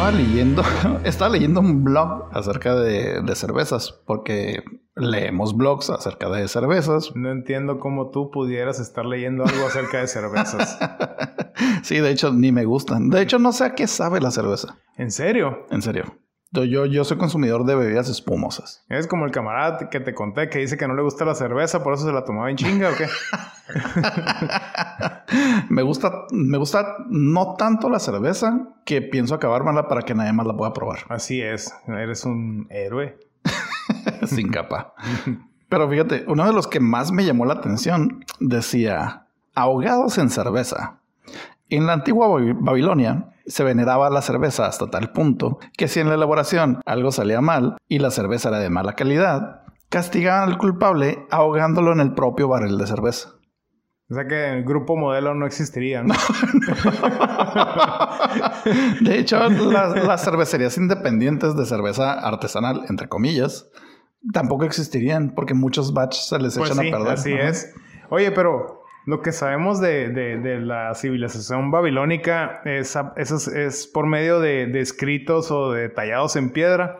Estaba leyendo, estaba leyendo un blog acerca de, de cervezas, porque leemos blogs acerca de cervezas. No entiendo cómo tú pudieras estar leyendo algo acerca de cervezas. sí, de hecho, ni me gustan. De hecho, no sé a qué sabe la cerveza. ¿En serio? En serio. Yo, yo soy consumidor de bebidas espumosas. Es como el camarada que te conté que dice que no le gusta la cerveza, por eso se la tomaba en chinga o qué. me gusta, me gusta no tanto la cerveza que pienso acabármela para que nadie más la pueda probar. Así es, eres un héroe. Sin capa. Pero fíjate, uno de los que más me llamó la atención decía ahogados en cerveza. En la antigua Babilonia se veneraba la cerveza hasta tal punto que si en la elaboración algo salía mal y la cerveza era de mala calidad, castigaban al culpable ahogándolo en el propio barril de cerveza. O sea que el grupo modelo no existiría, ¿no? de hecho, las, cervecerías independientes de cerveza artesanal, entre comillas, tampoco existirían porque muchos batches se les pues echan a perder. Así es. Oye, pero lo que sabemos de, la civilización babilónica es, es, por medio de, escritos o de tallados en piedra.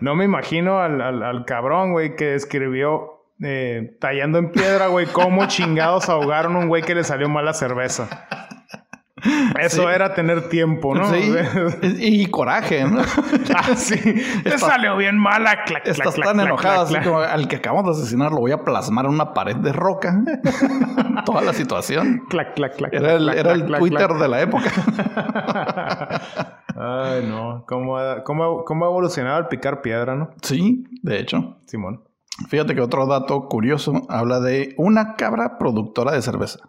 No me imagino al, cabrón, güey, que escribió eh, tallando en piedra, güey, cómo chingados ahogaron a un güey que le salió mal la cerveza. Eso era tener tiempo, ¿no? Sí. y coraje, ¿no? ah, sí. Te salió bien mala. Clac, estás tan enojado, así como al que acabamos de asesinar lo voy a plasmar en una pared de roca. Toda la situación. Clac, clac, clac. Era el, era el Twitter de la época. Ay, no. ¿Cómo ha, cómo, ¿Cómo ha evolucionado el picar piedra, no? Sí, de hecho. Simón. Fíjate que otro dato curioso habla de una cabra productora de cerveza.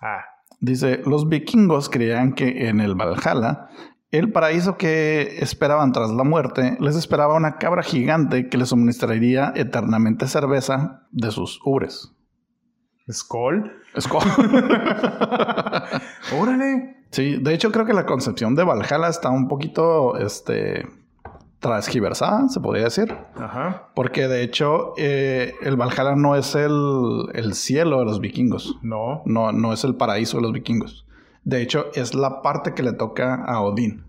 Ah. Dice, los vikingos creían que en el Valhalla, el paraíso que esperaban tras la muerte, les esperaba una cabra gigante que les suministraría eternamente cerveza de sus ubres. ¿Skol? Skol. Órale. Sí, de hecho creo que la concepción de Valhalla está un poquito, este, transgiversada, se podría decir. Ajá. Porque de hecho, eh, el Valhalla no es el, cielo de los vikingos. No. no. No es el paraíso de los vikingos. De hecho, es la parte que le toca a Odín.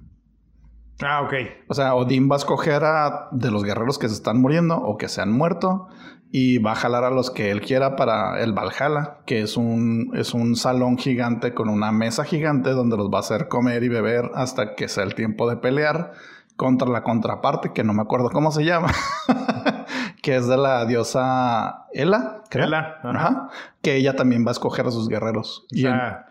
Ah, ok. O sea, Odín va a escoger a de los guerreros que se están muriendo o que se han muerto y va a jalar a los que él quiera para el Valhalla, que es un, es un salón gigante con una mesa gigante donde los va a hacer comer y beber hasta que sea el tiempo de pelear contra la contraparte, que no me acuerdo cómo se llama, que es de la diosa Ela, creo. Ela, ajá. Que ella también va a escoger a sus guerreros. O sea,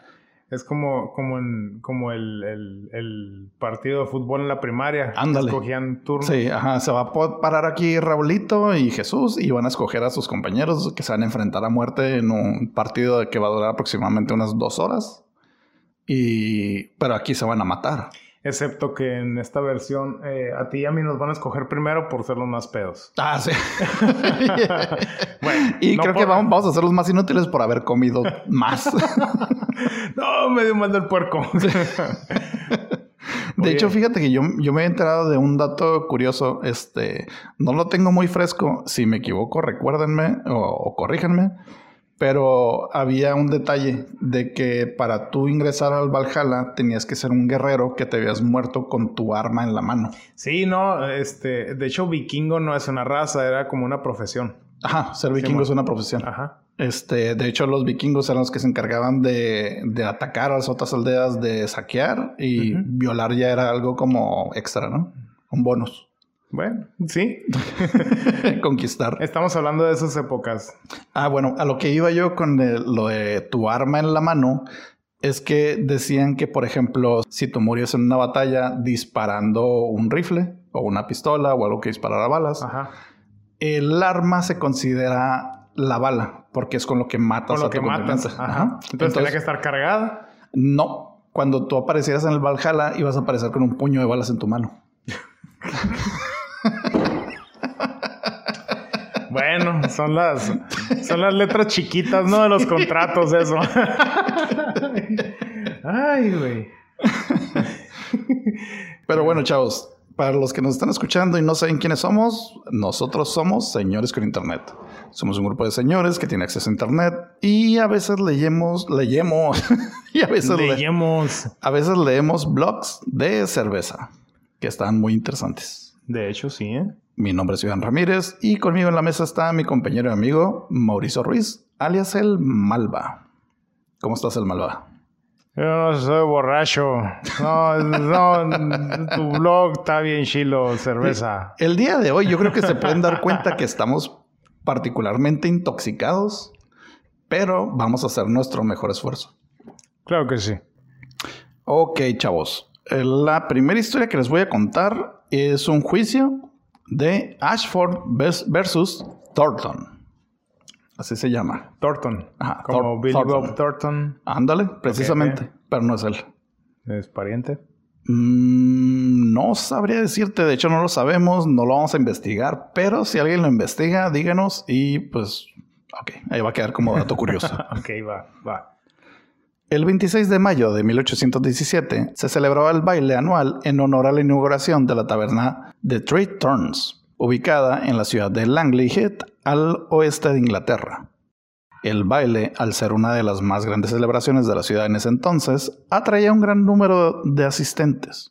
es como, como, en, como el, partido de fútbol en la primaria. Ándale. Escogían turnos. Sí, ajá. Se va a parar aquí Raulito y Jesús y van a escoger a sus compañeros que se van a enfrentar a muerte en un partido que va a durar aproximadamente unas dos horas. Y... Pero aquí se van a matar. Excepto que en esta versión eh, a ti y a mí nos van a escoger primero por ser los más pedos. Ah, sí. bueno, y creo que vamos, a ser los más inútiles por haber comido más. no, me dio mal del puerco. De hecho, fíjate que yo, yo me he enterado de un dato curioso. Este, no lo tengo muy fresco. Si me equivoco, recuérdenme o, o corríjanme. Pero había un detalle de que para tú ingresar al Valhalla tenías que ser un guerrero que te habías muerto con tu arma en la mano. Sí, no, este, de hecho vikingo no es una raza, era como una profesión. Ajá, ser vikingo es una profesión. Ajá. Este, de hecho, los vikingos eran los que se encargaban de, de atacar a las otras aldeas, de saquear y violar ya era algo como extra, ¿no? Un bonus. Bueno, sí. Conquistar. Estamos hablando de esas épocas. Ah, bueno, a lo que iba yo con lo de tu arma en la mano es que decían que, por ejemplo, si tú morías en una batalla disparando un rifle o una pistola o algo que disparara balas, el arma se considera la bala porque es con lo que matas con lo que matas. Entonces, Entonces tenía que estar cargada. No, cuando tú aparecieras en el Valhalla ibas a aparecer con un puño de balas en tu mano. Bueno, son las, son las letras chiquitas, ¿no? De los contratos, eso. Ay, güey. Pero bueno, chavos, Para los que nos están escuchando y no saben quiénes somos, nosotros somos Señores con Internet. Somos un grupo de señores que tiene acceso a Internet y a veces leemos, leemos, y a veces leemos. a veces leemos blogs de cerveza que están muy interesantes. De hecho, sí. ¿eh? Mi nombre es Iván Ramírez y conmigo en la mesa está mi compañero y amigo Mauricio Ruiz, alias el Malva. ¿Cómo estás, el Malva? Yo no soy borracho. No, no, tu blog está bien chilo, cerveza. El día de hoy yo creo que se pueden dar cuenta que estamos particularmente intoxicados, pero vamos a hacer nuestro mejor esfuerzo. Claro que sí. Ok, chavos. Eh, la primera historia que les voy a contar es un juicio de Ashford versus Thornton. Así se llama. Thornton. Ajá, Como Billy Bob Thornton. Ándale, precisamente. Pero no es él. ¿Es pariente? Mm, no sabría decirte. De hecho, no lo sabemos. No lo vamos a investigar. Pero si alguien lo investiga, díganos. Y pues, ok. Ahí va a quedar como dato curioso. ok, va, va. El 26 de mayo de 1817 se celebraba el baile anual en honor a la inauguración de la taberna The Three Turns ubicada en la ciudad de Langley Head, al oeste de Inglaterra. El baile, al ser una de las más grandes celebraciones de la ciudad en ese entonces, atraía un gran número de asistentes.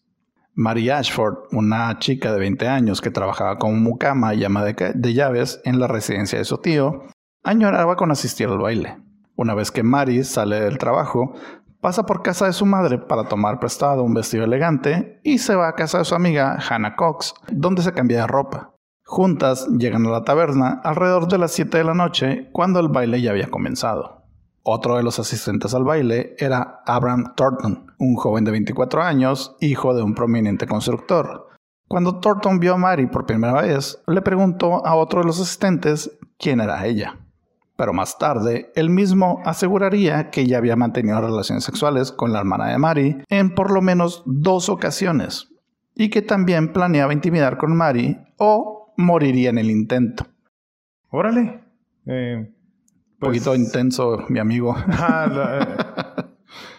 Mary Ashford, una chica de 20 años que trabajaba como mucama y ama de, de llaves en la residencia de su tío, añoraba con asistir al baile. Una vez que Mary sale del trabajo, pasa por casa de su madre para tomar prestado un vestido elegante y se va a casa de su amiga Hannah Cox, donde se cambia de ropa. Juntas llegan a la taberna alrededor de las 7 de la noche cuando el baile ya había comenzado. Otro de los asistentes al baile era Abraham Thornton, un joven de 24 años, hijo de un prominente constructor. Cuando Thornton vio a Mary por primera vez, le preguntó a otro de los asistentes quién era ella. Pero más tarde, él mismo aseguraría que ya había mantenido relaciones sexuales con la hermana de Mary en por lo menos dos ocasiones, y que también planeaba intimidar con Mary o moriría en el intento. Órale. Eh, Un pues poquito intenso, mi amigo. Eh,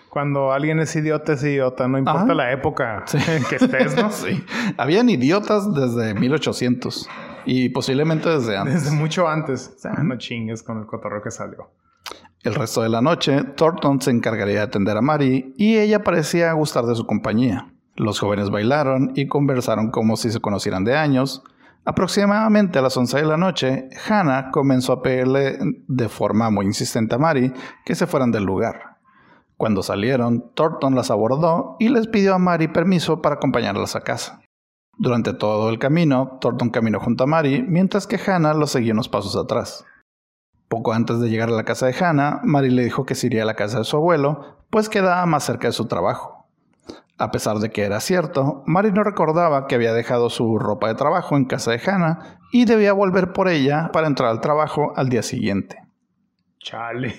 cuando alguien es idiota, es idiota. No importa la época en que estés, ¿no? sí. Habían idiotas desde 1800. Y posiblemente desde antes. Desde mucho antes. O sea, no chingues con el cotorreo que salió. El resto de la noche, Thornton se encargaría de atender a Mary y ella parecía gustar de su compañía. Los jóvenes bailaron y conversaron como si se conocieran de años, Aproximadamente a las 11 de la noche, Hannah comenzó a pedirle de forma muy insistente a Mary que se fueran del lugar. Cuando salieron, Thornton las abordó y les pidió a Mary permiso para acompañarlas a casa. Durante todo el camino, Thornton caminó junto a Mary, mientras que Hannah lo seguía unos pasos atrás. Poco antes de llegar a la casa de Hannah, Mary le dijo que se iría a la casa de su abuelo, pues quedaba más cerca de su trabajo. A pesar de que era cierto, Mary no recordaba que había dejado su ropa de trabajo en casa de Hannah y debía volver por ella para entrar al trabajo al día siguiente. Chale.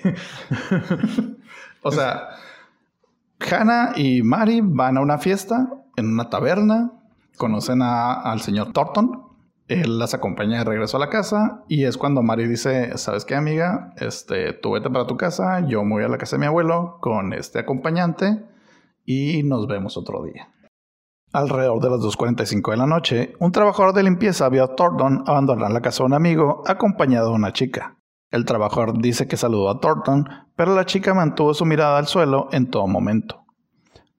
o sea, Hannah y Mary van a una fiesta en una taberna, conocen al señor Thornton, él las acompaña de regreso a la casa y es cuando Mary dice, ¿sabes qué amiga? Este, tú vete para tu casa, yo me voy a la casa de mi abuelo con este acompañante y nos vemos otro día. Alrededor de las 2.45 de la noche, un trabajador de limpieza vio a Thornton abandonar la casa de un amigo acompañado de una chica. El trabajador dice que saludó a Thornton, pero la chica mantuvo su mirada al suelo en todo momento.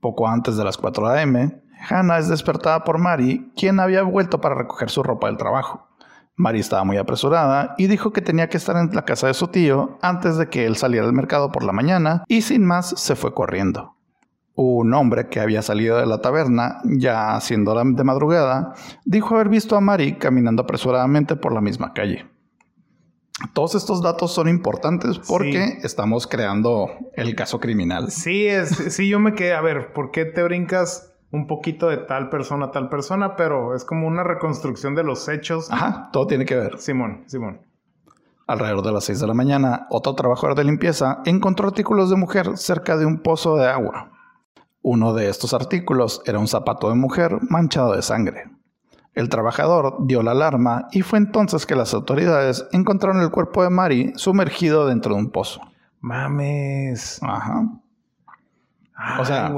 Poco antes de las 4 a.m., Hannah es despertada por Mary, quien había vuelto para recoger su ropa del trabajo. Mary estaba muy apresurada y dijo que tenía que estar en la casa de su tío antes de que él saliera al mercado por la mañana y sin más se fue corriendo. Un hombre que había salido de la taberna, ya siendo de madrugada, dijo haber visto a Mary caminando apresuradamente por la misma calle. Todos estos datos son importantes porque estamos creando el caso criminal. Sí, es, sí, yo me quedé, a ver, ¿por qué te brincas un poquito de tal persona tal persona? Pero es como una reconstrucción de los hechos. Ajá, todo tiene que ver. Simón, Simón. Alrededor de las 6 de la mañana, otro trabajador de limpieza encontró artículos de mujer cerca de un pozo de agua. Uno de estos artículos era un zapato de mujer manchado de sangre. El trabajador dio la alarma y fue entonces que las autoridades encontraron el cuerpo de Mary sumergido dentro de un pozo. Mames. Ajá. O sea,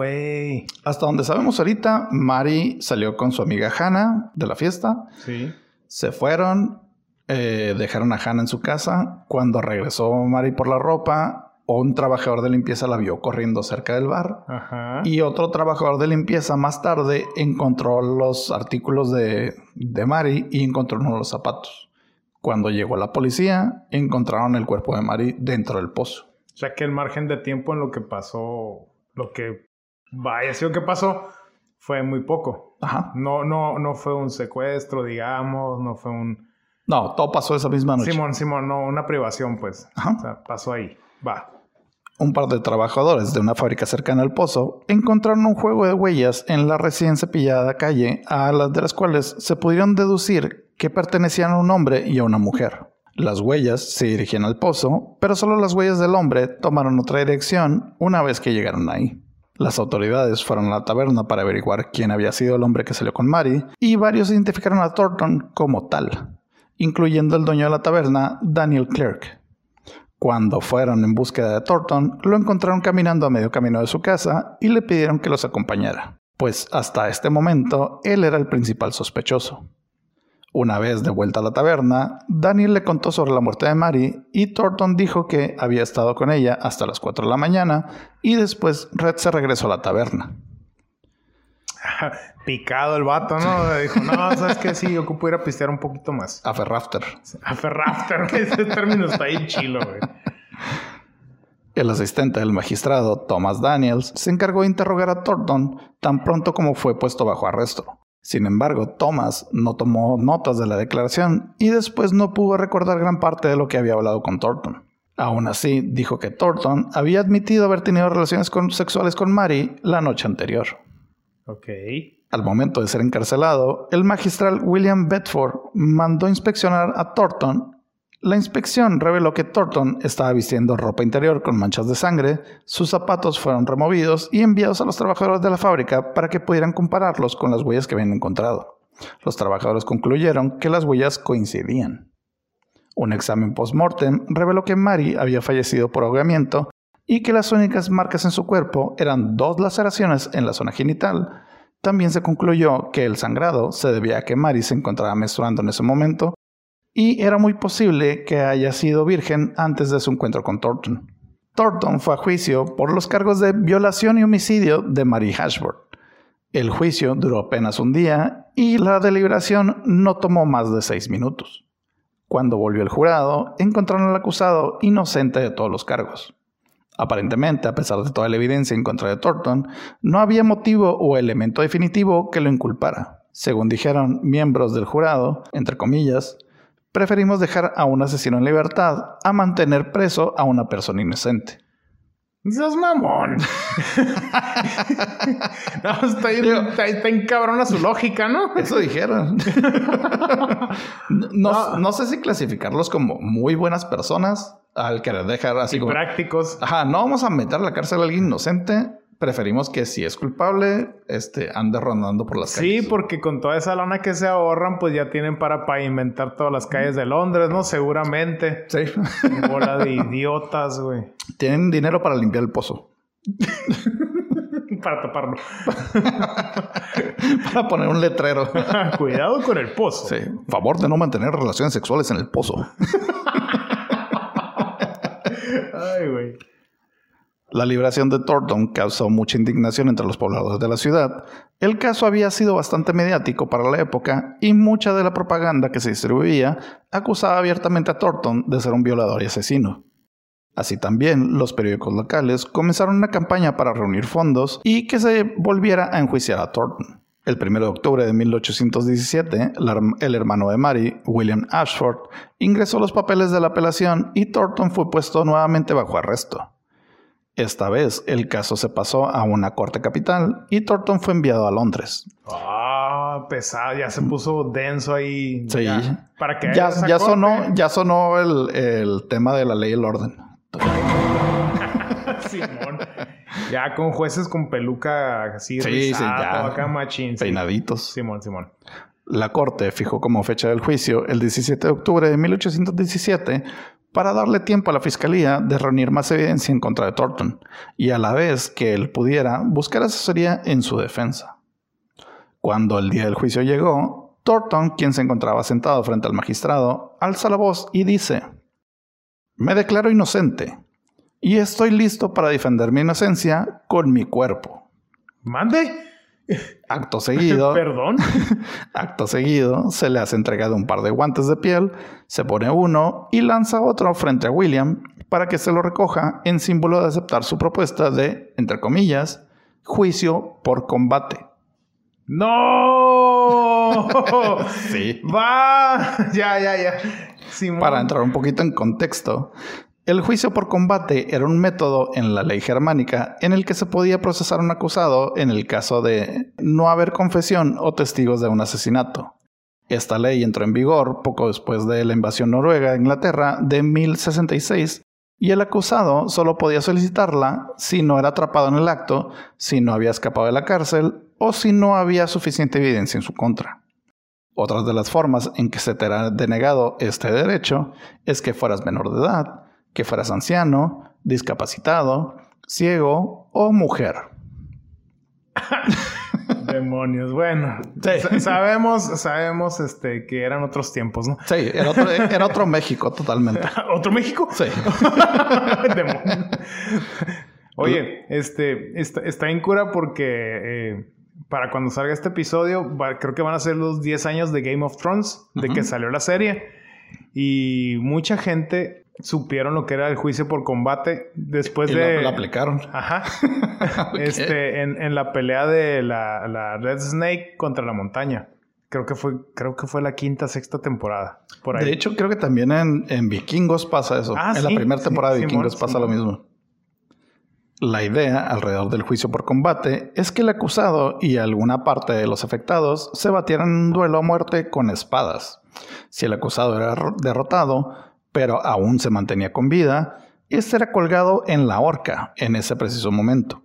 hasta donde sabemos ahorita, Mari salió con su amiga Hannah de la fiesta. Sí. Se fueron, eh, dejaron a Hannah en su casa. Cuando regresó Mari por la ropa, un trabajador de limpieza la vio corriendo cerca del bar. Ajá. Y otro trabajador de limpieza más tarde encontró los artículos de, de Mari y encontró uno de los zapatos. Cuando llegó la policía, encontraron el cuerpo de Mari dentro del pozo. O sea que el margen de tiempo en lo que pasó lo que vaya que pasó fue muy poco. Ajá. No, no, no fue un secuestro, digamos, no fue un... No, todo pasó esa misma noche. Simón, Simón, no, una privación, pues. Ajá. O sea, pasó ahí. Va. Un par de trabajadores de una fábrica cercana al pozo encontraron un juego de huellas en la recién cepillada calle, a las de las cuales se pudieron deducir que pertenecían a un hombre y a una mujer. Las huellas se dirigían al pozo, pero solo las huellas del hombre tomaron otra dirección una vez que llegaron ahí. Las autoridades fueron a la taberna para averiguar quién había sido el hombre que salió con Mary, y varios identificaron a Thornton como tal, incluyendo el dueño de la taberna, Daniel Clerk. Cuando fueron en búsqueda de Thornton, lo encontraron caminando a medio camino de su casa y le pidieron que los acompañara, pues hasta este momento él era el principal sospechoso. Una vez de vuelta a la taberna, Daniel le contó sobre la muerte de Mary y Thornton dijo que había estado con ella hasta las 4 de la mañana y después Red se regresó a la taberna. Picado el vato, ¿no? Dijo, no, ¿sabes qué? Sí, ocupo ir a pistear un poquito más. A Ferrafter. A Ferrafter, ese término está ahí chilo, güey. El asistente del magistrado, Thomas Daniels, se encargó de interrogar a Thornton tan pronto como fue puesto bajo arresto. Sin embargo, Thomas no tomó notas de la declaración y después no pudo recordar gran parte de lo que había hablado con Thornton. Aún así, dijo que Thornton había admitido haber tenido relaciones sexuales con Mary la noche anterior. Ok. Al momento de ser encarcelado, el magistral William Bedford mandó inspeccionar a Thornton la inspección reveló que Thornton estaba vistiendo ropa interior con manchas de sangre, sus zapatos fueron removidos y enviados a los trabajadores de la fábrica para que pudieran compararlos con las huellas que habían encontrado. Los trabajadores concluyeron que las huellas coincidían. Un examen post-mortem reveló que Mary había fallecido por ahogamiento y que las únicas marcas en su cuerpo eran dos laceraciones en la zona genital. También se concluyó que el sangrado se debía a que Mary se encontraba menstruando en ese momento y era muy posible que haya sido virgen antes de su encuentro con Thornton. Thornton fue a juicio por los cargos de violación y homicidio de Mary Ashford. El juicio duró apenas un día y la deliberación no tomó más de seis minutos. Cuando volvió el jurado, encontraron al acusado inocente de todos los cargos. Aparentemente, a pesar de toda la evidencia en contra de Thornton, no había motivo o elemento definitivo que lo inculpara. Según dijeron miembros del jurado, entre comillas, preferimos dejar a un asesino en libertad a mantener preso a una persona inocente. ¡Sos mamón! no, está, está, su lógica, ¿no? Eso dijeron. no, no, sé si clasificarlos como muy buenas personas al querer dejar así como... prácticos. Ajá, no vamos a meter a la cárcel a alguien inocente, preferimos que si es culpable, este, ande rondando por las calles. Sí, porque con toda esa lana que se ahorran, pues ya tienen para pavimentar todas las calles de Londres, ¿no? Seguramente. Sí. Bola de idiotas, güey. Tienen dinero para limpiar el pozo. para taparlo. para poner un letrero. Cuidado con el pozo. Sí. Favor de no mantener relaciones sexuales en el pozo. Ay, güey. La liberación de Thornton causó mucha indignación entre los pobladores de la ciudad. El caso había sido bastante mediático para la época y mucha de la propaganda que se distribuía acusaba abiertamente a Thornton de ser un violador y asesino. Así también, los periódicos locales comenzaron una campaña para reunir fondos y que se volviera a enjuiciar a Thornton. El 1 de octubre de 1817, el hermano de Mary, William Ashford, ingresó los papeles de la apelación y Thornton fue puesto nuevamente bajo arresto. Esta vez el caso se pasó a una corte capital y Thornton fue enviado a Londres. Ah, pesado, ya se puso denso ahí. Sí. Ya, para que ya, ya sonó, ya sonó el, tema de la ley y el orden. Simón. Ya con jueces con peluca así, sí, sí, ya. acá machín. Peinaditos. Simón, Simón. La corte fijó como fecha del juicio el 17 de octubre de 1817 para darle tiempo a la fiscalía de reunir más evidencia en contra de Thornton y a la vez que él pudiera buscar asesoría en su defensa. Cuando el día del juicio llegó, Thornton, quien se encontraba sentado frente al magistrado, alza la voz y dice, Me declaro inocente y estoy listo para defender mi inocencia con mi cuerpo. ¿Mande? Acto seguido. Perdón. acto seguido, se le hace entregado un par de guantes de piel, se pone uno y lanza otro frente a William para que se lo recoja en símbolo de aceptar su propuesta de, entre comillas, juicio por combate. ¡No! sí. Va. Ya, ya, ya. Para entrar un poquito en contexto, el juicio por combate era un método en la ley germánica en el que se podía procesar a un acusado en el caso de no haber confesión o testigos de un asesinato. Esta ley entró en vigor poco después de la invasión noruega a Inglaterra de 1066 y el acusado solo podía solicitarla si no era atrapado en el acto, si no había escapado de la cárcel o si no había suficiente evidencia en su contra. Otras de las formas en que se te era denegado este derecho es que fueras menor de edad, que fueras anciano, discapacitado, ciego o mujer. Demonios, bueno. Sabemos, sabemos este, que eran otros tiempos, ¿no? Sí, era otro, México totalmente. ¿Otro México? Sí. Oye, este, está, está en cura porque eh, para cuando salga este episodio, creo que van a ser los 10 años de Game of Thrones, de que salió la serie. Y mucha gente supieron lo que era el juicio por combate después de... Lo, aplicaron. Ajá. Este, en, la pelea de la, Red Snake contra la montaña. Creo que fue, creo que fue la quinta, sexta temporada. Por ahí. De hecho, creo que también en, Vikingos pasa eso. Ah, en la primera temporada de Vikingos pasa lo mismo. La idea alrededor del juicio por combate es que el acusado y alguna parte de los afectados se batieran en un duelo a muerte con espadas. Si el acusado era derrotado, pero aún se mantenía con vida, este era colgado en la horca en ese preciso momento.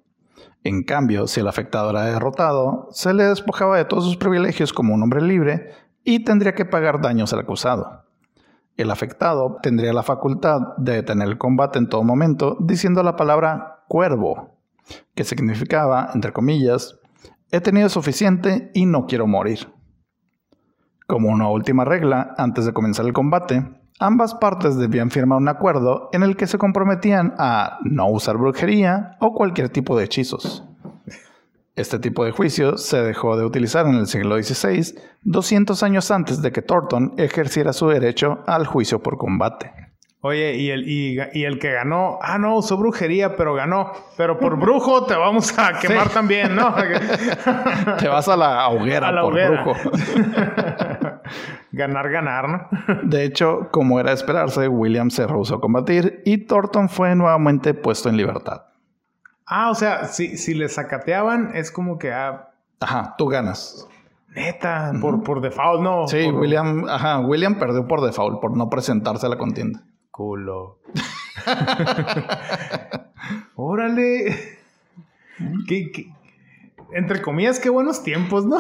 En cambio, si el afectado era derrotado, se le despojaba de todos sus privilegios como un hombre libre y tendría que pagar daños al acusado. El afectado tendría la facultad de detener el combate en todo momento diciendo la palabra cuervo, que significaba, entre comillas, he tenido suficiente y no quiero morir. Como una última regla, antes de comenzar el combate, ambas partes debían firmar un acuerdo en el que se comprometían a no usar brujería o cualquier tipo de hechizos. Este tipo de juicio se dejó de utilizar en el siglo XVI, 200 años antes de que Thornton ejerciera su derecho al juicio por combate. Oye, y el, y, el que ganó, ah, no, usó brujería, pero ganó. Pero por brujo te vamos a quemar también, ¿no? te vas a la hoguera a la por brujo. ganar, ganar, ¿no? de hecho, como era de esperarse, William se rehusó a combatir y Thornton fue nuevamente puesto en libertad. Ah, o sea, si, si le sacateaban, es como que. Ah, ajá, tú ganas. Neta, por, por default, no. Sí, William, ajá, William perdió por default, por no presentarse a la contienda culo. Órale. Entre comillas, qué buenos tiempos, ¿no?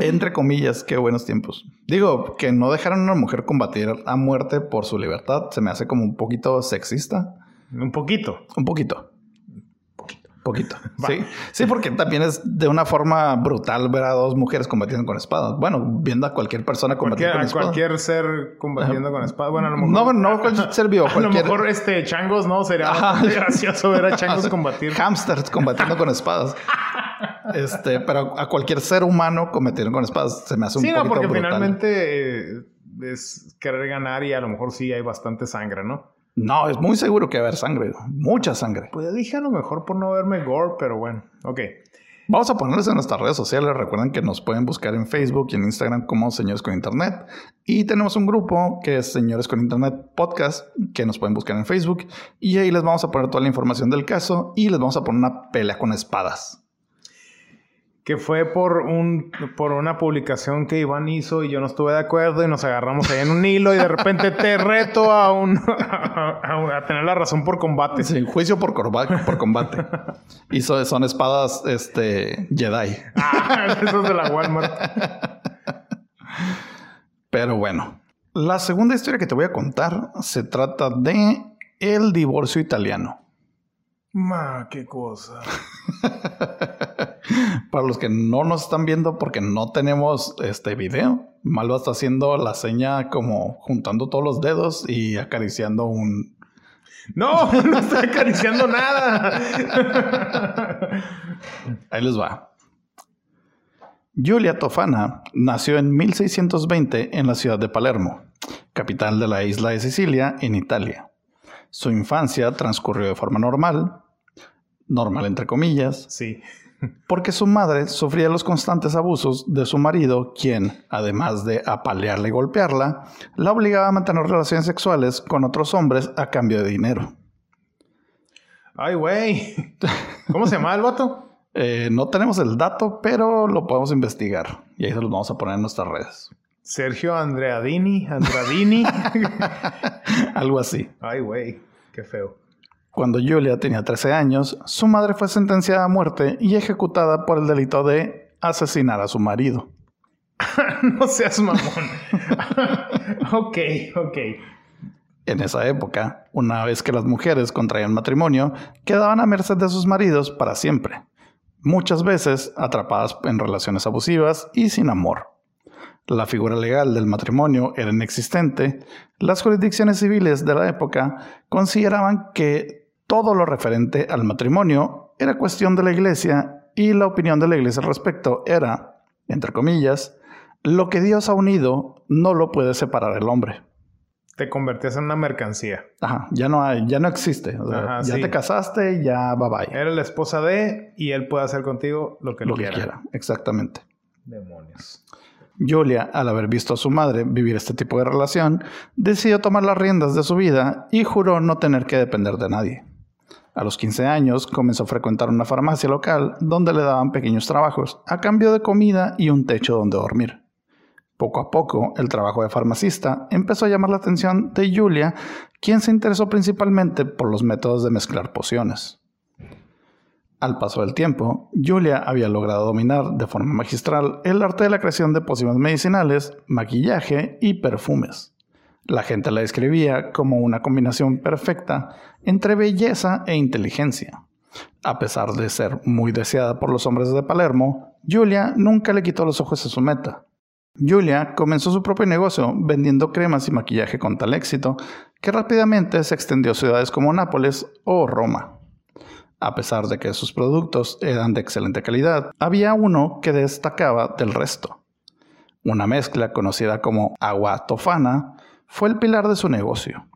Entre comillas, qué buenos tiempos. Digo, que no dejaron a una mujer combatir a muerte por su libertad se me hace como un poquito sexista. Un poquito. Un poquito. Poquito. Sí. Sí, porque también es de una forma brutal ver a dos mujeres combatiendo con espadas. Bueno, viendo a cualquier persona combatiendo con espadas. Cualquier ser combatiendo con espadas. Bueno, a lo mejor. No, no cualquier ser vivo. A lo mejor este changos, ¿no? Sería gracioso ver a changos combatir. Hamsters combatiendo con espadas. Este, pero a cualquier ser humano combatiendo con espadas se me hace un poquito. Sí, no, porque finalmente eh, es querer ganar y a lo mejor sí hay bastante sangre, ¿no? No, es muy seguro que va a haber sangre, mucha sangre. Pues dije a lo mejor por no verme gore, pero bueno, ok. Vamos a ponerles en nuestras redes sociales. Recuerden que nos pueden buscar en Facebook y en Instagram como Señores con Internet. Y tenemos un grupo que es Señores con Internet Podcast, que nos pueden buscar en Facebook. Y ahí les vamos a poner toda la información del caso y les vamos a poner una pelea con espadas que fue por un por una publicación que Iván hizo y yo no estuve de acuerdo y nos agarramos ahí en un hilo y de repente te reto a un a, tener la razón por combate. Sí, juicio por, por combate. y son espadas este Jedi. Ah, eso es de la Walmart. Pero bueno, La segunda historia que te voy a contar se trata de el divorcio italiano. Ma, qué cosa. Para los que no nos están viendo porque no tenemos este video, Malva está haciendo la seña como juntando todos los dedos y acariciando un. No, no está acariciando nada. Ahí les va. Giulia Tofana nació en 1620 en la ciudad de Palermo, capital de la isla de Sicilia, en Italia. Su infancia transcurrió de forma normal, normal entre comillas. Sí. Porque su madre sufría los constantes abusos de su marido, quien, además de apalearla y golpearla, la obligaba a mantener relaciones sexuales con otros hombres a cambio de dinero. Ay, güey. ¿Cómo se llama el vato? Eh, no tenemos el dato, pero lo podemos investigar. Y ahí se los vamos a poner en nuestras redes. Sergio Andreadini, Andradini. Algo así. Ay, güey. Qué feo. Cuando Julia tenía 13 años, su madre fue sentenciada a muerte y ejecutada por el delito de asesinar a su marido. no seas mamón. ok, ok. En esa época, una vez que las mujeres contraían matrimonio, quedaban a merced de sus maridos para siempre, muchas veces atrapadas en relaciones abusivas y sin amor. La figura legal del matrimonio era inexistente, las jurisdicciones civiles de la época consideraban que todo lo referente al matrimonio era cuestión de la iglesia y la opinión de la iglesia al respecto era, entre comillas, lo que Dios ha unido no lo puede separar el hombre. Te convertías en una mercancía. Ajá, ya no hay, ya no existe. ya te casaste, ya bye bye. Era la esposa de y él puede hacer contigo lo que lo quiera. quiera. Exactamente. Demonios. Julia, al haber visto a su madre vivir este tipo de relación, decidió tomar las riendas de su vida y juró no tener que depender de nadie. A los 15 años comenzó a frecuentar una farmacia local donde le daban pequeños trabajos a cambio de comida y un techo donde dormir. Poco a poco, el trabajo de farmacista empezó a llamar la atención de Julia, quien se interesó principalmente por los métodos de mezclar pociones. Al paso del tiempo, Julia había logrado dominar de forma magistral el arte de la creación de pociones medicinales, maquillaje y perfumes. La gente la describía como una combinación perfecta entre belleza e inteligencia. A pesar de ser muy deseada por los hombres de Palermo, Julia nunca le quitó los ojos a su meta. Julia comenzó su propio negocio vendiendo cremas y maquillaje con tal éxito que rápidamente se extendió a ciudades como Nápoles o Roma. A pesar de que sus productos eran de excelente calidad, había uno que destacaba del resto. Una mezcla conocida como agua tofana fue el pilar de su negocio.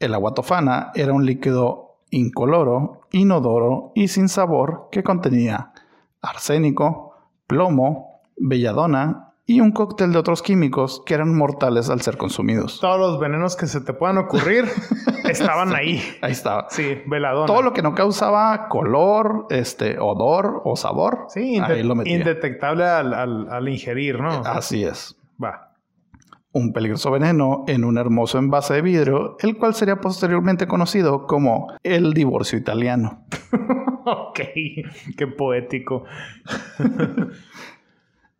El agua tofana era un líquido incoloro, inodoro y sin sabor que contenía arsénico, plomo, belladona y un cóctel de otros químicos que eran mortales al ser consumidos. Todos los venenos que se te puedan ocurrir estaban ahí. Ahí estaba. Sí, veladona. Todo lo que no causaba color, este, odor o sabor. Sí, indetectable al, al ingerir, ¿no? Así es. Va un peligroso veneno en un hermoso envase de vidrio, el cual sería posteriormente conocido como el divorcio italiano. ok, qué poético.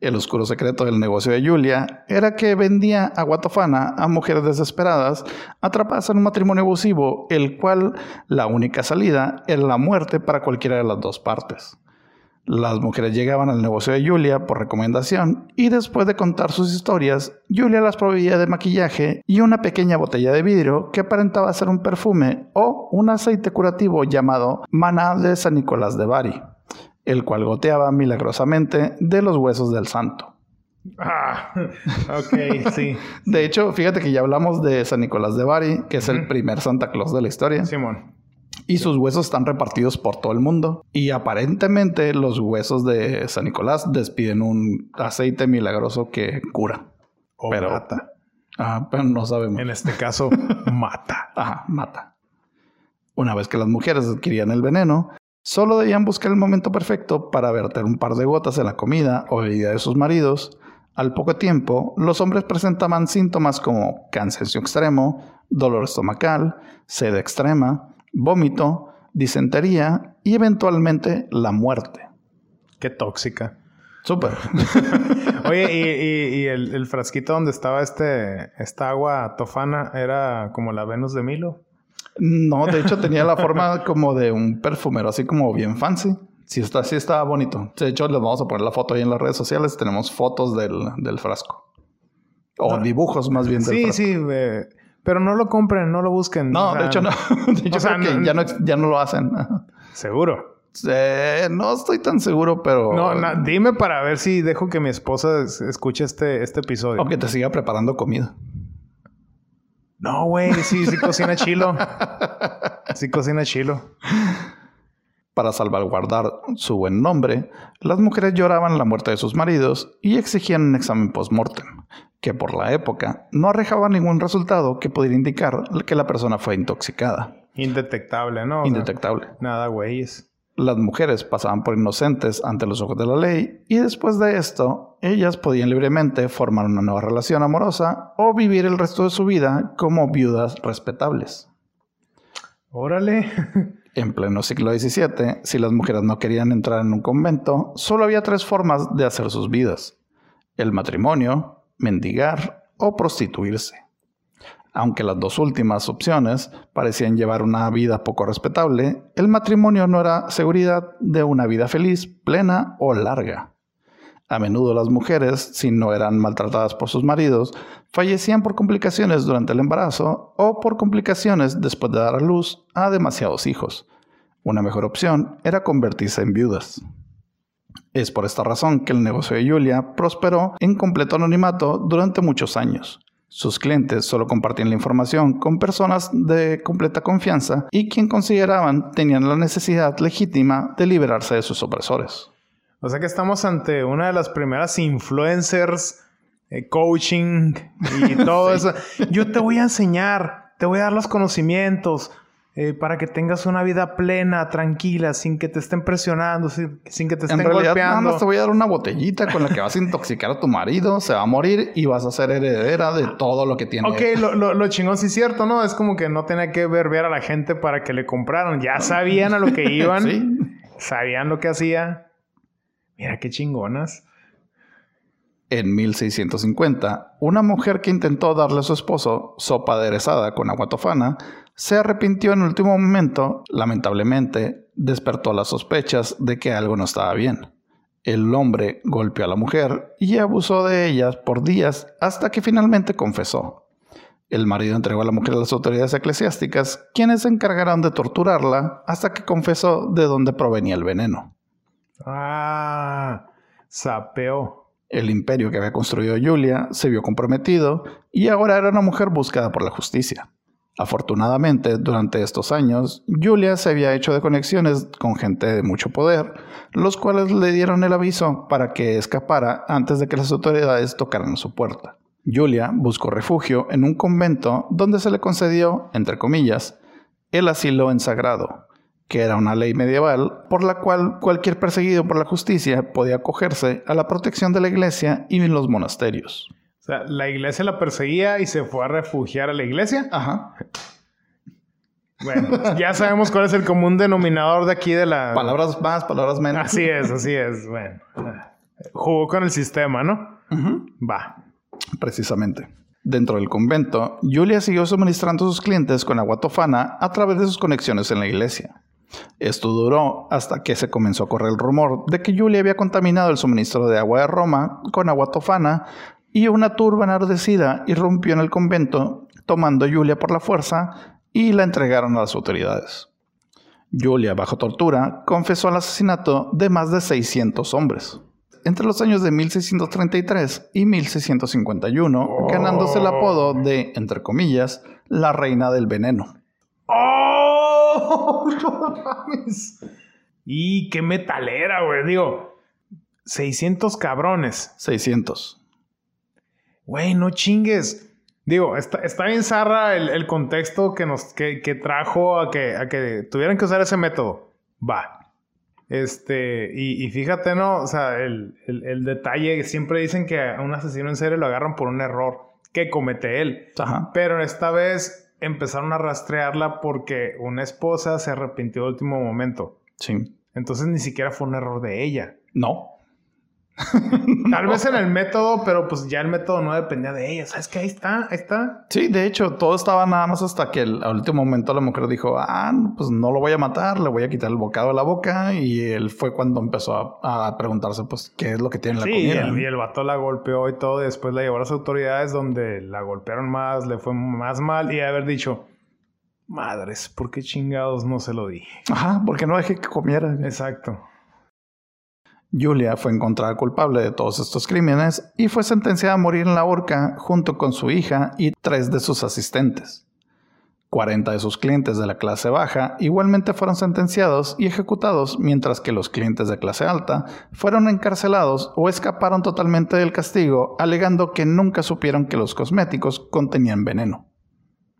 El oscuro secreto del negocio de Julia era que vendía agua tofana a mujeres desesperadas atrapadas en un matrimonio abusivo, el cual la única salida era la muerte para cualquiera de las dos partes. Las mujeres llegaban al negocio de Julia por recomendación y después de contar sus historias, Julia las proveía de maquillaje y una pequeña botella de vidrio que aparentaba ser un perfume o un aceite curativo llamado maná de San Nicolás de Bari, el cual goteaba milagrosamente de los huesos del santo. Ah, ok, sí. de hecho, fíjate que ya hablamos de San Nicolás de Bari, que es el primer Santa Claus de la historia. Simón. Y sus huesos están repartidos por todo el mundo. Y aparentemente los huesos de San Nicolás despiden un aceite milagroso que cura. O pero, mata. Ah, pero no sabemos. En este caso, mata. Ajá, mata. Una vez que las mujeres adquirían el veneno, solo debían buscar el momento perfecto para verter un par de gotas en la comida o bebida de sus maridos. Al poco tiempo, los hombres presentaban síntomas como cansancio extremo, dolor estomacal, sed extrema, vómito, disentería y eventualmente la muerte. Qué tóxica. Súper. Oye, ¿y, y, el, el, frasquito donde estaba este, esta agua tofana era como la Venus de Milo? No, de hecho tenía la forma como de un perfumero, así como bien fancy. Sí, está, sí estaba bonito. De hecho, les vamos a poner la foto ahí en las redes sociales. Tenemos fotos del, del frasco. O ah. dibujos más bien del sí, frasco. Sí, sí. Pero no lo compren, no lo busquen. No, de hecho no. De hecho, que ya, no, ya no lo hacen. Seguro. Eh, no estoy tan seguro, pero. No, dime para ver si dejo que mi esposa escuche este, este episodio. O que te siga preparando comida. No, güey, sí, sí cocina chilo. Sí cocina chilo. Para salvaguardar su buen nombre, las mujeres lloraban la muerte de sus maridos y exigían un examen post-mortem, que por la época no arrojaba ningún resultado que pudiera indicar que la persona fue intoxicada. Indetectable, ¿no? Indetectable. nada, güeyes las mujeres pasaban por inocentes ante los ojos de la ley y después de esto, ellas podían libremente formar una nueva relación amorosa o vivir el resto de su vida como viudas respetables. Órale. En pleno siglo XVII, si las mujeres no querían entrar en un convento, solo había tres formas de hacer sus vidas. El matrimonio, mendigar o prostituirse aunque las dos últimas opciones parecían llevar una vida poco respetable, el matrimonio no era seguridad de una vida feliz, plena o larga. A menudo las mujeres, si no eran maltratadas por sus maridos, fallecían por complicaciones durante el embarazo o por complicaciones después de dar a luz a demasiados hijos. Una mejor opción era convertirse en viudas. Es por esta razón que el negocio de Julia prosperó en completo anonimato durante muchos años. Sus clientes solo compartían la información con personas de completa confianza y quien consideraban tenían la necesidad legítima de liberarse de sus opresores. O sea que estamos ante una de las primeras influencers, eh, coaching y todo eso. Yo te voy a enseñar, te voy a dar los conocimientos, eh, para que tengas una vida plena, tranquila, sin que te estén presionando, sin, que te estén en realidad, golpeando. Nada te voy a dar una botellita con la que vas a intoxicar a tu marido, se va a morir y vas a ser heredera de todo lo que tiene. Ok, lo, lo, chingón sí es cierto, ¿no? Es como que no tenía que verbear a la gente para que le compraran. Ya sabían a lo que iban. ¿Sí? Sabían lo que hacía. Mira qué chingonas. En 1650, una mujer que intentó darle a su esposo sopa aderezada con agua tofana se arrepintió en el último momento, lamentablemente, despertó las sospechas de que algo no estaba bien. El hombre golpeó a la mujer y abusó de ella por días hasta que finalmente confesó. El marido entregó a la mujer a las autoridades eclesiásticas, quienes se encargaron de torturarla hasta que confesó de dónde provenía el veneno. Ah, sapeó. El imperio que había construido Julia se vio comprometido y ahora era una mujer buscada por la justicia. Afortunadamente, durante estos años, Julia se había hecho de conexiones con gente de mucho poder, los cuales le dieron el aviso para que escapara antes de que las autoridades tocaran su puerta. Julia buscó refugio en un convento donde se le concedió, entre comillas, el asilo en sagrado, que era una ley medieval por la cual cualquier perseguido por la justicia podía acogerse a la protección de la iglesia y los monasterios la iglesia la perseguía y se fue a refugiar a la iglesia. Ajá. Bueno, ya sabemos cuál es el común denominador de aquí de la... Palabras más, palabras menos. Así es, así es. Bueno, jugó con el sistema, ¿no? Va. Precisamente. Dentro del convento, Julia siguió suministrando a sus clientes con agua tofana a través de sus conexiones en la iglesia. Esto duró hasta que se comenzó a correr el rumor de que Julia había contaminado el suministro de agua de Roma con agua tofana y una turba enardecida irrumpió en el convento, tomando a Julia por la fuerza y la entregaron a las autoridades. Julia, bajo tortura, confesó el asesinato de más de 600 hombres. Entre los años de 1633 y 1651, ganándose el apodo de, entre comillas, la reina del veneno. Y qué metalera, güey. Digo, 600 cabrones. 600. Güey, no chingues. Digo, está, está bien zarra el, contexto que nos que, trajo a que, a que tuvieran que usar ese método. Va. Este, y, fíjate, ¿no? O sea, el, el, detalle, siempre dicen que a un asesino en serie lo agarran por un error que comete él. Ajá. Pero esta vez empezaron a rastrearla porque una esposa se arrepintió de último momento. Sí. Entonces ni siquiera fue un error de ella. No. Tal vez en el método, pero pues ya el método no dependía de ella. ¿Sabes que Ahí está, ahí está. Sí, de hecho, todo estaba nada más hasta que al último momento la mujer dijo, ah, pues no lo voy a matar, le voy a quitar el bocado de la boca. Y él fue cuando empezó a, preguntarse, pues, qué es lo que tiene la comida. Y el vato la golpeó y todo. Y después la llevó a las autoridades donde la golpearon más, le fue más mal. Y haber dicho, madres, ¿por qué chingados no se lo dije? Ajá, porque no dejé que comiera. Exacto. Julia fue encontrada culpable de todos estos crímenes y fue sentenciada a morir en la horca junto con su hija y tres de sus asistentes. 40 de sus clientes de la clase baja igualmente fueron sentenciados y ejecutados, mientras que los clientes de clase alta fueron encarcelados o escaparon totalmente del castigo, alegando que nunca supieron que los cosméticos contenían veneno.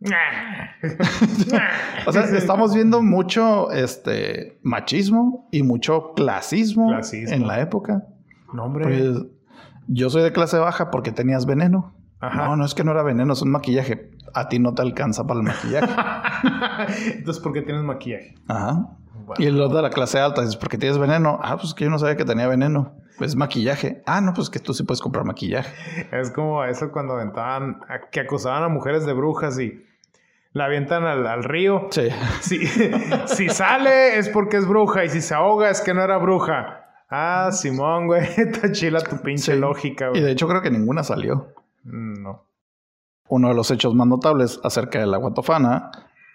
o sea, estamos viendo mucho este machismo y mucho clasismo, en la época. No, hombre. Pues, yo soy de clase baja porque tenías veneno. No, no es que no era veneno, es un maquillaje. A ti no te alcanza para el maquillaje. Entonces, ¿por qué tienes maquillaje? Ajá. Y el de la clase alta es porque tienes veneno. Ah, pues que yo no sabía que tenía veneno. Pues maquillaje. Ah, no, pues que tú sí puedes comprar maquillaje. Es como eso cuando aventaban, que acusaban a mujeres de brujas y la avientan al, río. Sí. Si, si sale es porque es bruja y si se ahoga es que no era bruja. Ah, Simón, güey, está chila tu pinche lógica, güey. Y de hecho creo que ninguna salió. Mm, no. Uno de los hechos más notables acerca de la guatofana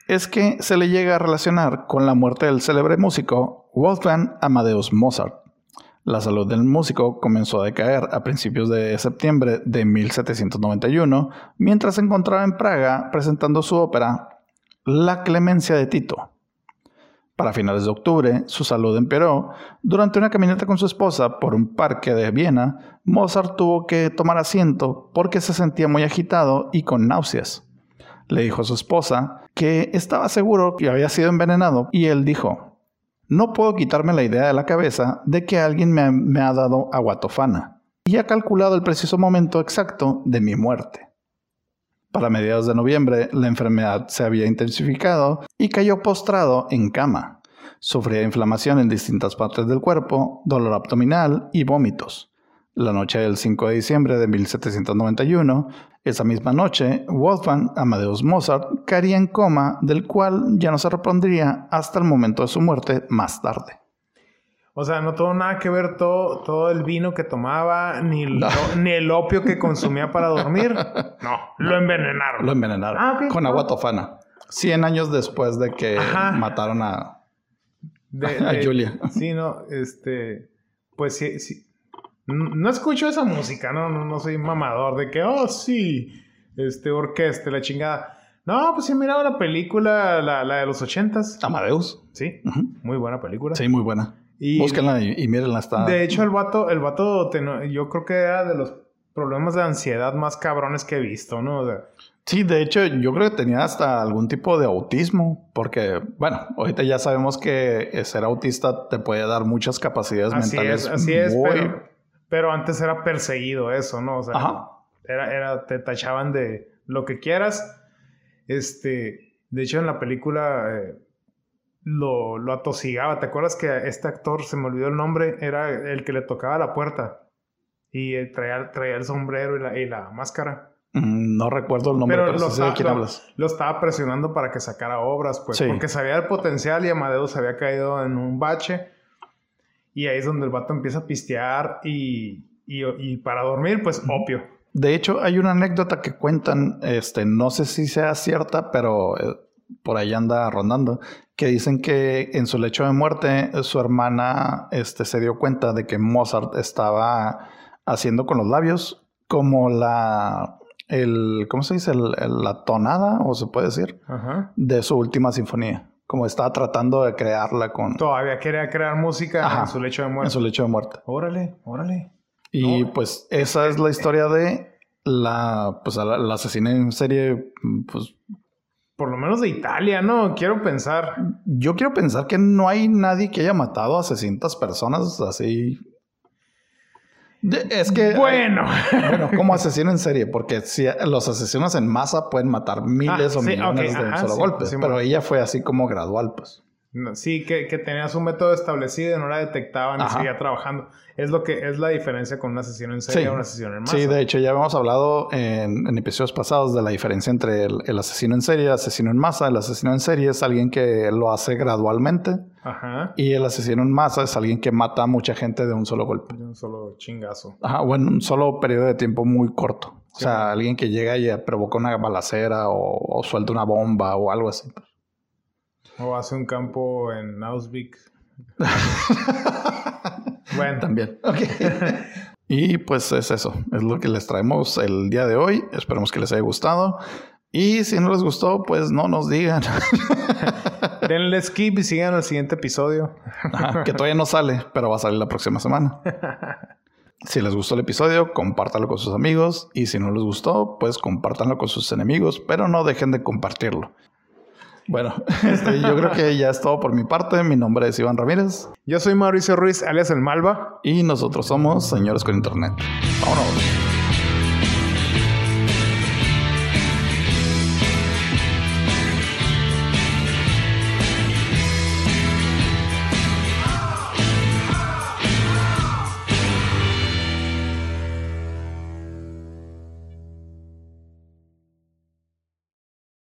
es que se le llega a relacionar con la muerte del célebre músico Wolfgang Amadeus Mozart. La salud del músico comenzó a decaer a principios de septiembre de 1791, mientras se encontraba en Praga presentando su ópera La Clemencia de Tito. Para finales de octubre, su salud empeoró. Durante una caminata con su esposa por un parque de Viena, Mozart tuvo que tomar asiento porque se sentía muy agitado y con náuseas. Le dijo a su esposa que estaba seguro que había sido envenenado y él dijo, no puedo quitarme la idea de la cabeza de que alguien me, ha dado aguatofana y ha calculado el preciso momento exacto de mi muerte. Para mediados de noviembre, la enfermedad se había intensificado y cayó postrado en cama. Sufría inflamación en distintas partes del cuerpo, dolor abdominal y vómitos. La noche del 5 de diciembre de 1791, esa misma noche, Wolfgang Amadeus Mozart caería en coma, del cual ya no se repondría hasta el momento de su muerte más tarde. O sea, no tuvo nada que ver todo, todo el vino que tomaba, ni el, ni el opio que consumía para dormir. No, lo envenenaron. Lo envenenaron. Ah, con agua tofana. 100 años después de que mataron a, a Julia. Sí, no, este. Pues sí, sí, no escucho esa música, ¿no? No, soy mamador de que, oh, sí, este, orquesta, la chingada. No, pues sí, miraba la película, la, de los ochentas. Amadeus. Sí, muy buena película. Sí, muy buena. Y, Búsquenla y, y mírenla. Está... De hecho, el vato, el vato yo creo que era de los problemas de ansiedad más cabrones que he visto, ¿no? Sí, de hecho, yo creo que tenía hasta algún tipo de autismo, porque, bueno, ahorita ya sabemos que ser autista te puede dar muchas capacidades mentales. así es, pero pero antes era perseguido eso, ¿no? O sea, Era, era, te tachaban de lo que quieras. Este, de hecho, en la película eh, lo, lo atosigaba. ¿Te acuerdas que este actor, se me olvidó el nombre, era el que le tocaba la puerta? Y traía, traía el sombrero y la, y la máscara. Mm, no recuerdo el nombre, pero, lo, sé de quién hablas. Lo estaba presionando para que sacara obras, pues, porque sabía el potencial y Amadeus había caído en un bache y ahí es donde el vato empieza a pistear y, para dormir, pues opio. De hecho, hay una anécdota que cuentan, este, no sé si sea cierta, pero eh, por ahí anda rondando, que dicen que en su lecho de muerte su hermana este, se dio cuenta de que Mozart estaba haciendo con los labios como la, el, ¿cómo se dice? la tonada, o se puede decir, de su última sinfonía como estaba tratando de crearla con... Todavía quería crear música en su lecho de muerte. En su lecho de muerte. Órale, órale. Y pues esa es la historia de la, pues, la, asesina en serie, pues... Por lo menos de Italia, ¿no? Quiero pensar. Yo quiero pensar que no hay nadie que haya matado a 600 personas así es que. Bueno. bueno, como asesino en serie, porque si los asesinos en masa pueden matar miles ah, o millones de solo golpes. pero ella fue así como gradual, pues. Sí, que, que, tenías un método establecido y no la detectaban y seguía trabajando. Es lo que es la diferencia con un asesino en serie o un asesino en masa. Sí, de hecho, ya habíamos hablado en, episodios pasados de la diferencia entre el, asesino en serie y el asesino en masa. El asesino en serie es alguien que lo hace gradualmente. Ajá. Y el asesino en masa es alguien que mata a mucha gente de un solo golpe. De un solo chingazo. Ajá, o en un solo periodo de tiempo muy corto. O sea, alguien que llega y provoca una balacera o, o suelta una bomba o algo así. O hace un campo en Auschwitz. bueno. También. y pues es eso. Es lo que les traemos el día de hoy. Esperemos que les haya gustado. Y si no les gustó, pues no nos digan. Denle skip y sigan el siguiente episodio. que todavía no sale, pero va a salir la próxima semana. Si les gustó el episodio, compártanlo con sus amigos. Y si no les gustó, pues compártanlo con sus enemigos, pero no dejen de compartirlo. Bueno, este, yo creo que ya es todo por mi parte. Mi nombre es Iván Ramírez. Yo soy Mauricio Ruiz, alias El Malva. Y nosotros somos Señores con Internet. Vámonos.